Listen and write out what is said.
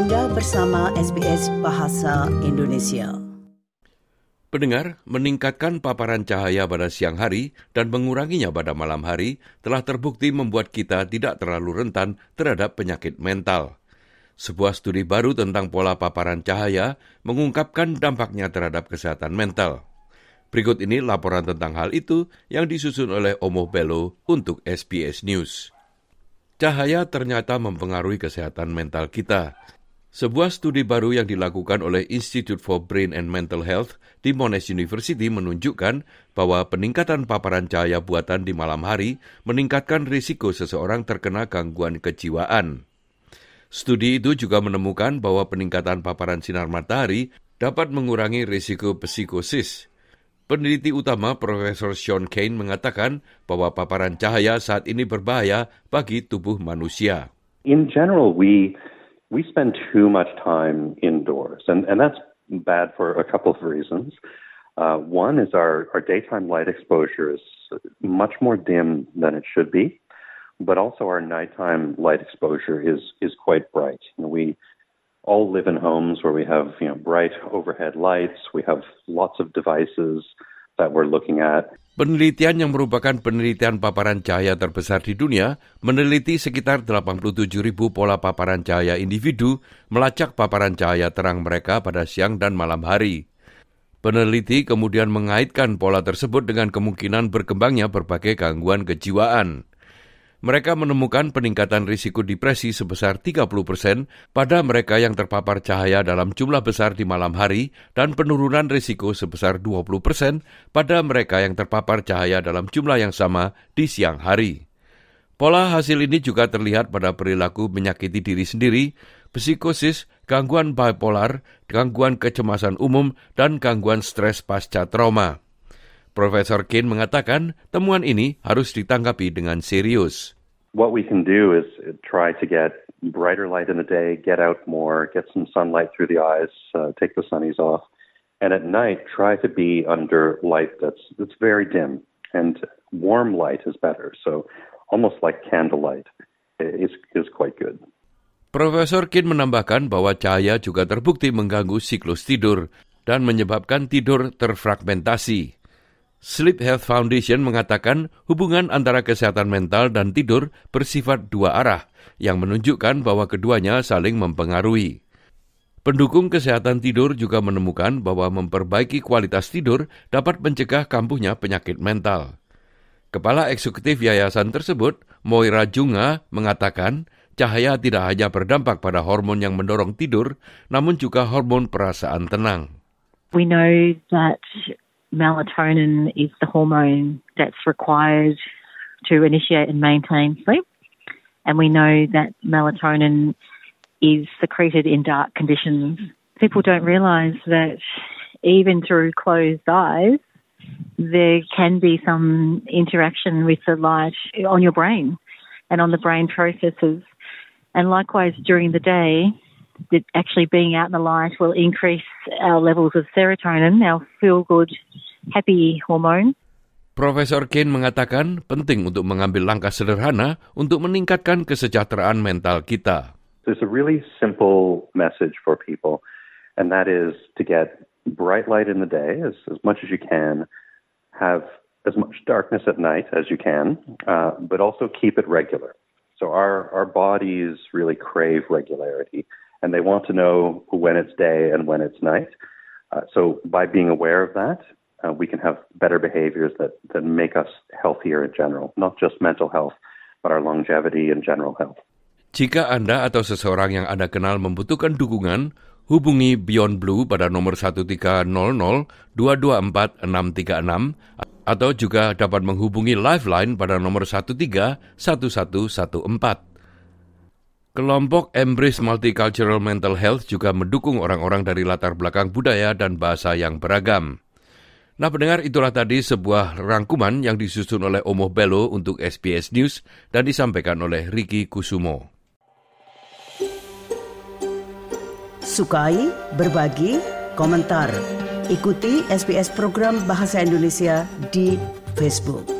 Anda bersama SBS Bahasa Indonesia. Pendengar, meningkatkan paparan cahaya pada siang hari dan menguranginya pada malam hari telah terbukti membuat kita tidak terlalu rentan terhadap penyakit mental. Sebuah studi baru tentang pola paparan cahaya mengungkapkan dampaknya terhadap kesehatan mental. Berikut ini laporan tentang hal itu yang disusun oleh Omo Bello untuk SBS News. Cahaya ternyata mempengaruhi kesehatan mental kita. Sebuah studi baru yang dilakukan oleh Institute for Brain and Mental Health di Monash University menunjukkan bahwa peningkatan paparan cahaya buatan di malam hari meningkatkan risiko seseorang terkena gangguan kejiwaan. Studi itu juga menemukan bahwa peningkatan paparan sinar matahari dapat mengurangi risiko psikosis, Peneliti utama Profesor Sean Kane mengatakan bahwa paparan cahaya saat ini berbahaya bagi tubuh manusia. In general, we we spend too much time indoors, and, and that's bad for a couple of reasons. Uh, one is our, our daytime light exposure is much more dim than it should be, but also our nighttime light exposure is is quite bright. We all live in homes where we have you know bright overhead lights, we have lots of devices that we're looking at. Penelitian yang merupakan penelitian paparan cahaya terbesar di dunia meneliti sekitar 87 ribu pola paparan cahaya individu melacak paparan cahaya terang mereka pada siang dan malam hari. Peneliti kemudian mengaitkan pola tersebut dengan kemungkinan berkembangnya berbagai gangguan kejiwaan. Mereka menemukan peningkatan risiko depresi sebesar 30 persen pada mereka yang terpapar cahaya dalam jumlah besar di malam hari dan penurunan risiko sebesar 20 persen pada mereka yang terpapar cahaya dalam jumlah yang sama di siang hari. Pola hasil ini juga terlihat pada perilaku menyakiti diri sendiri, psikosis, gangguan bipolar, gangguan kecemasan umum, dan gangguan stres pasca trauma. Profesor Kane mengatakan temuan ini harus ditanggapi dengan serius. What we can do is try to get brighter light in the day, get out more, get some sunlight through the eyes, uh, take the sunnies off, and at night try to be under light that's that's very dim. And warm light is better. So almost like candlelight is is quite good. Profesor Kin menambahkan bahwa cahaya juga terbukti mengganggu siklus tidur dan menyebabkan tidur terfragmentasi. Sleep Health Foundation mengatakan hubungan antara kesehatan mental dan tidur bersifat dua arah, yang menunjukkan bahwa keduanya saling mempengaruhi. Pendukung kesehatan tidur juga menemukan bahwa memperbaiki kualitas tidur dapat mencegah kambuhnya penyakit mental. Kepala eksekutif yayasan tersebut, Moira Junga, mengatakan cahaya tidak hanya berdampak pada hormon yang mendorong tidur, namun juga hormon perasaan tenang. We know that melatonin is the hormone that's required to initiate and maintain sleep. And we know that melatonin is secreted in dark conditions. People don't realise that even through closed eyes, there can be some interaction with the light on your brain and on the brain processes. And likewise, during the day, actually being out in the light will increase our levels of serotonin, our feel good, happy hormone. Profesor Kane mengatakan penting untuk mengambil langkah sederhana untuk meningkatkan kesejahteraan mental kita. There's a really simple message for people, and that is to get bright light in the day as, as much as you can, have as much darkness at night as you can, uh, but also keep it regular. So our, our bodies really crave regularity. And they want to know when it's day and when it's night. Uh, so by being aware of that, uh, we can have better behaviors that, that make us healthier in general, not just mental health, but our longevity and general health. Jika Anda atau seseorang yang Anda kenal membutuhkan dukungan, hubungi Beyond Blue pada nomor 1300 224 636 atau juga dapat menghubungi Lifeline pada nomor 13 1114. Kelompok Embrace Multicultural Mental Health juga mendukung orang-orang dari latar belakang budaya dan bahasa yang beragam. Nah pendengar itulah tadi sebuah rangkuman yang disusun oleh Omo Bello untuk SBS News dan disampaikan oleh Ricky Kusumo. Sukai, berbagi, komentar. Ikuti SBS program Bahasa Indonesia di Facebook.